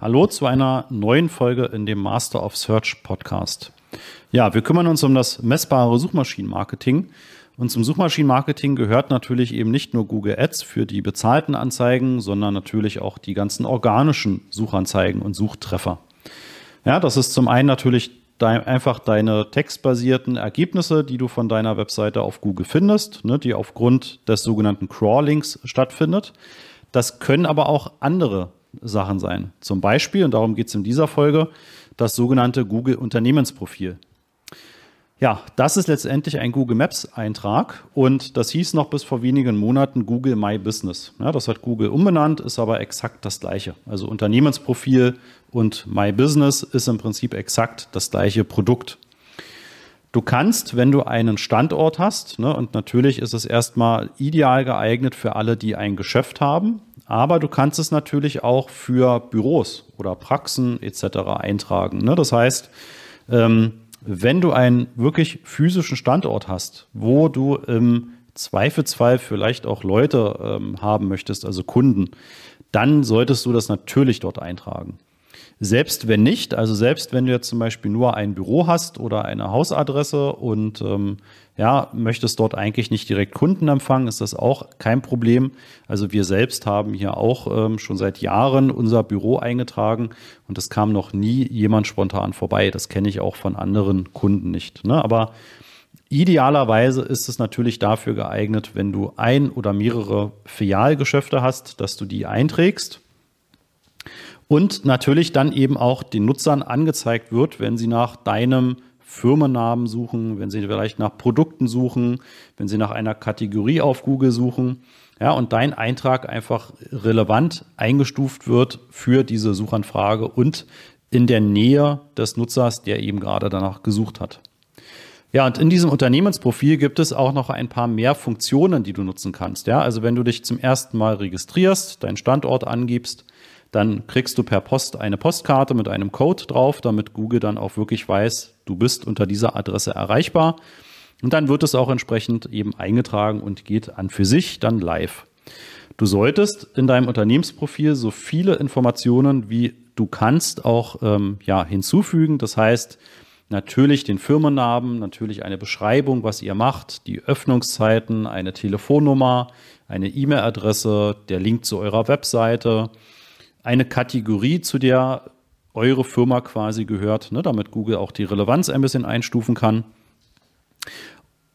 Hallo zu einer neuen Folge in dem Master of Search Podcast. Ja, wir kümmern uns um das messbare Suchmaschinenmarketing. Und zum Suchmaschinenmarketing gehört natürlich eben nicht nur Google Ads für die bezahlten Anzeigen, sondern natürlich auch die ganzen organischen Suchanzeigen und Suchtreffer. Ja, das ist zum einen natürlich dein, einfach deine textbasierten Ergebnisse, die du von deiner Webseite auf Google findest, ne, die aufgrund des sogenannten Crawlings stattfindet. Das können aber auch andere Sachen sein. Zum Beispiel, und darum geht es in dieser Folge, das sogenannte Google Unternehmensprofil. Ja, das ist letztendlich ein Google Maps Eintrag und das hieß noch bis vor wenigen Monaten Google My Business. Ja, das hat Google umbenannt, ist aber exakt das gleiche. Also Unternehmensprofil und My Business ist im Prinzip exakt das gleiche Produkt. Du kannst, wenn du einen Standort hast, ne, und natürlich ist es erstmal ideal geeignet für alle, die ein Geschäft haben, aber du kannst es natürlich auch für Büros oder Praxen etc. eintragen. Ne? Das heißt, ähm, wenn du einen wirklich physischen Standort hast, wo du im Zweifelsfall vielleicht auch Leute ähm, haben möchtest, also Kunden, dann solltest du das natürlich dort eintragen. Selbst wenn nicht, also selbst wenn du jetzt zum Beispiel nur ein Büro hast oder eine Hausadresse und ähm, ja, möchtest dort eigentlich nicht direkt Kunden empfangen, ist das auch kein Problem. Also wir selbst haben hier auch ähm, schon seit Jahren unser Büro eingetragen und es kam noch nie jemand spontan vorbei. Das kenne ich auch von anderen Kunden nicht. Ne? Aber Idealerweise ist es natürlich dafür geeignet, wenn du ein oder mehrere Filialgeschäfte hast, dass du die einträgst und natürlich dann eben auch den Nutzern angezeigt wird, wenn sie nach deinem Firmennamen suchen, wenn sie vielleicht nach Produkten suchen, wenn sie nach einer Kategorie auf Google suchen. Ja, und dein Eintrag einfach relevant eingestuft wird für diese Suchanfrage und in der Nähe des Nutzers, der eben gerade danach gesucht hat. Ja, und in diesem Unternehmensprofil gibt es auch noch ein paar mehr Funktionen, die du nutzen kannst. Ja, also wenn du dich zum ersten Mal registrierst, deinen Standort angibst, dann kriegst du per Post eine Postkarte mit einem Code drauf, damit Google dann auch wirklich weiß, du bist unter dieser Adresse erreichbar. Und dann wird es auch entsprechend eben eingetragen und geht an für sich dann live. Du solltest in deinem Unternehmensprofil so viele Informationen wie du kannst auch ähm, ja, hinzufügen. Das heißt, natürlich den Firmennamen, natürlich eine Beschreibung, was ihr macht, die Öffnungszeiten, eine Telefonnummer, eine E-Mail-Adresse, der Link zu eurer Webseite, eine Kategorie, zu der eure Firma quasi gehört, ne, damit Google auch die Relevanz ein bisschen einstufen kann.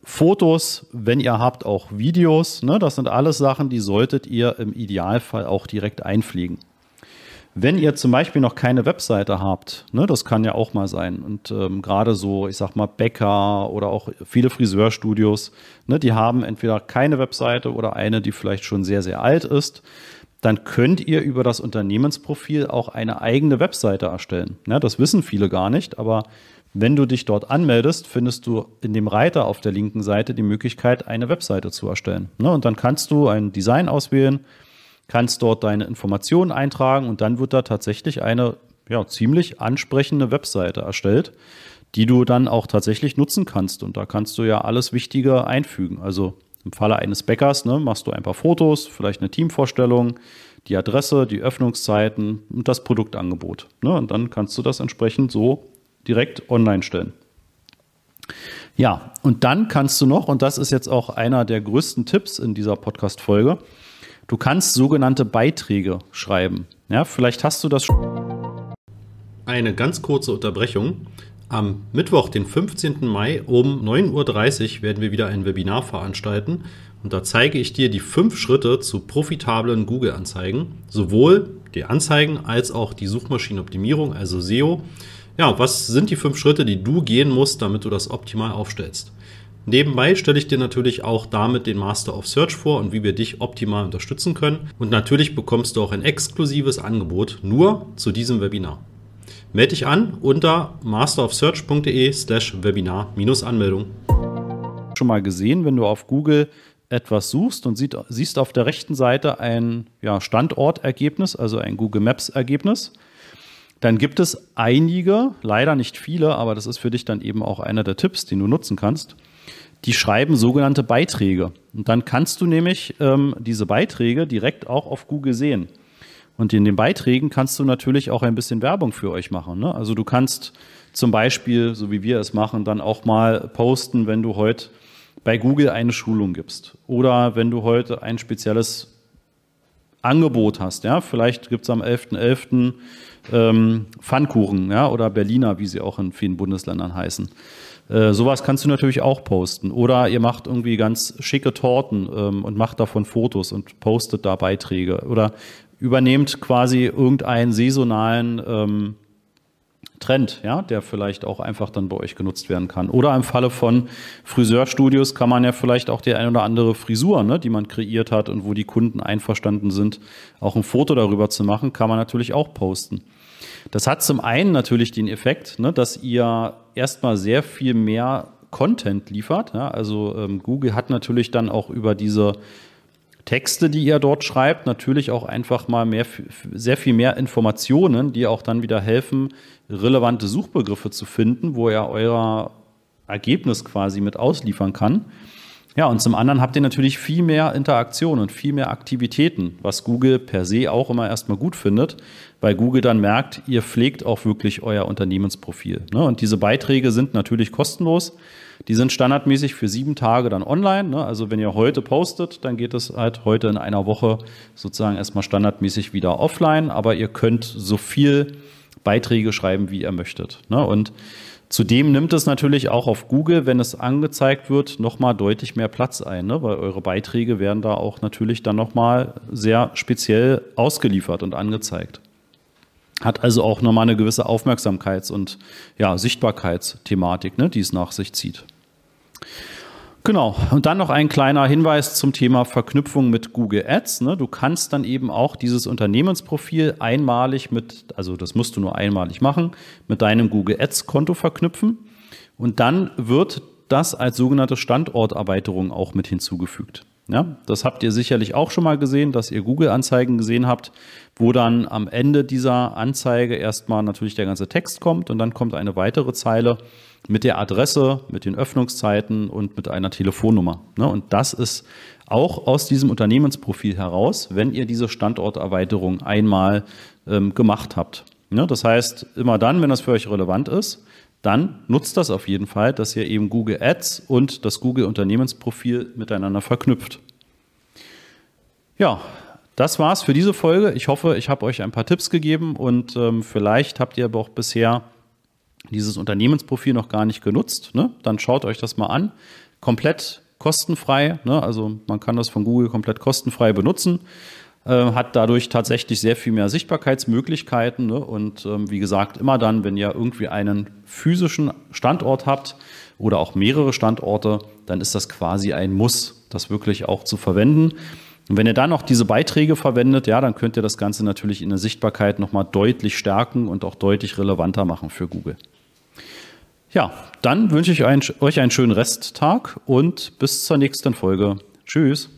Fotos, wenn ihr habt, auch Videos. Ne, das sind alles Sachen, die solltet ihr im Idealfall auch direkt einfliegen. Wenn ihr zum Beispiel noch keine Webseite habt, ne, das kann ja auch mal sein. Und ähm, gerade so, ich sag mal, Bäcker oder auch viele Friseurstudios, ne, die haben entweder keine Webseite oder eine, die vielleicht schon sehr, sehr alt ist dann könnt ihr über das Unternehmensprofil auch eine eigene Webseite erstellen. Ja, das wissen viele gar nicht, aber wenn du dich dort anmeldest, findest du in dem Reiter auf der linken Seite die Möglichkeit, eine Webseite zu erstellen. Ne, und dann kannst du ein Design auswählen, kannst dort deine Informationen eintragen und dann wird da tatsächlich eine ja, ziemlich ansprechende Webseite erstellt, die du dann auch tatsächlich nutzen kannst. Und da kannst du ja alles Wichtige einfügen. Also im Falle eines Bäckers ne, machst du ein paar Fotos, vielleicht eine Teamvorstellung, die Adresse, die Öffnungszeiten und das Produktangebot. Ne, und dann kannst du das entsprechend so direkt online stellen. Ja, und dann kannst du noch, und das ist jetzt auch einer der größten Tipps in dieser Podcast-Folge, du kannst sogenannte Beiträge schreiben. Ja, vielleicht hast du das. Eine ganz kurze Unterbrechung. Am Mittwoch, den 15. Mai um 9.30 Uhr werden wir wieder ein Webinar veranstalten und da zeige ich dir die fünf Schritte zu profitablen Google-Anzeigen, sowohl die Anzeigen als auch die Suchmaschinenoptimierung, also SEO. Ja, was sind die fünf Schritte, die du gehen musst, damit du das optimal aufstellst? Nebenbei stelle ich dir natürlich auch damit den Master of Search vor und wie wir dich optimal unterstützen können. Und natürlich bekommst du auch ein exklusives Angebot nur zu diesem Webinar. Melde dich an unter masterofsearch.de slash Webinar-Anmeldung. Schon mal gesehen, wenn du auf Google etwas suchst und sieht, siehst auf der rechten Seite ein ja, Standortergebnis, also ein Google Maps Ergebnis. Dann gibt es einige, leider nicht viele, aber das ist für dich dann eben auch einer der Tipps, den du nutzen kannst. Die schreiben sogenannte Beiträge. Und dann kannst du nämlich ähm, diese Beiträge direkt auch auf Google sehen. Und in den Beiträgen kannst du natürlich auch ein bisschen Werbung für euch machen. Ne? Also du kannst zum Beispiel, so wie wir es machen, dann auch mal posten, wenn du heute bei Google eine Schulung gibst oder wenn du heute ein spezielles Angebot hast. Ja? Vielleicht gibt es am 11.11. .11., ähm, Pfannkuchen ja? oder Berliner, wie sie auch in vielen Bundesländern heißen. Äh, sowas kannst du natürlich auch posten. Oder ihr macht irgendwie ganz schicke Torten ähm, und macht davon Fotos und postet da Beiträge. Oder übernehmt quasi irgendeinen saisonalen ähm, Trend, ja, der vielleicht auch einfach dann bei euch genutzt werden kann. Oder im Falle von Friseurstudios kann man ja vielleicht auch die ein oder andere Frisur, ne, die man kreiert hat und wo die Kunden einverstanden sind, auch ein Foto darüber zu machen, kann man natürlich auch posten. Das hat zum einen natürlich den Effekt, ne, dass ihr erstmal sehr viel mehr Content liefert. Ja? Also ähm, Google hat natürlich dann auch über diese Texte, die ihr dort schreibt, natürlich auch einfach mal mehr, sehr viel mehr Informationen, die auch dann wieder helfen, relevante Suchbegriffe zu finden, wo er euer Ergebnis quasi mit ausliefern kann. Ja, und zum anderen habt ihr natürlich viel mehr Interaktion und viel mehr Aktivitäten, was Google per se auch immer erstmal gut findet, weil Google dann merkt, ihr pflegt auch wirklich euer Unternehmensprofil. Ne? Und diese Beiträge sind natürlich kostenlos. Die sind standardmäßig für sieben Tage dann online. Ne? Also wenn ihr heute postet, dann geht es halt heute in einer Woche sozusagen erstmal standardmäßig wieder offline, aber ihr könnt so viel Beiträge schreiben, wie ihr möchtet. Ne? Und Zudem nimmt es natürlich auch auf Google, wenn es angezeigt wird, nochmal deutlich mehr Platz ein, ne? weil eure Beiträge werden da auch natürlich dann nochmal sehr speziell ausgeliefert und angezeigt. Hat also auch nochmal eine gewisse Aufmerksamkeits- und ja, Sichtbarkeitsthematik, ne, die es nach sich zieht. Genau. Und dann noch ein kleiner Hinweis zum Thema Verknüpfung mit Google Ads. Ne? Du kannst dann eben auch dieses Unternehmensprofil einmalig mit, also das musst du nur einmalig machen, mit deinem Google Ads Konto verknüpfen. Und dann wird das als sogenannte Standorterweiterung auch mit hinzugefügt. Ja, das habt ihr sicherlich auch schon mal gesehen, dass ihr Google-Anzeigen gesehen habt, wo dann am Ende dieser Anzeige erstmal natürlich der ganze Text kommt und dann kommt eine weitere Zeile mit der Adresse, mit den Öffnungszeiten und mit einer Telefonnummer. Ne? Und das ist auch aus diesem Unternehmensprofil heraus, wenn ihr diese Standorterweiterung einmal ähm, gemacht habt. Ne? Das heißt, immer dann, wenn das für euch relevant ist, dann nutzt das auf jeden Fall, dass ihr eben Google Ads und das Google Unternehmensprofil miteinander verknüpft. Ja, das war's für diese Folge. Ich hoffe, ich habe euch ein paar Tipps gegeben und ähm, vielleicht habt ihr aber auch bisher dieses Unternehmensprofil noch gar nicht genutzt. Ne? Dann schaut euch das mal an. Komplett kostenfrei. Ne? Also man kann das von Google komplett kostenfrei benutzen. Äh, hat dadurch tatsächlich sehr viel mehr Sichtbarkeitsmöglichkeiten. Ne? Und ähm, wie gesagt, immer dann, wenn ihr irgendwie einen physischen Standort habt oder auch mehrere Standorte, dann ist das quasi ein Muss, das wirklich auch zu verwenden. Und wenn ihr dann noch diese Beiträge verwendet, ja, dann könnt ihr das Ganze natürlich in der Sichtbarkeit nochmal deutlich stärken und auch deutlich relevanter machen für Google. Ja, dann wünsche ich euch einen schönen Resttag und bis zur nächsten Folge. Tschüss.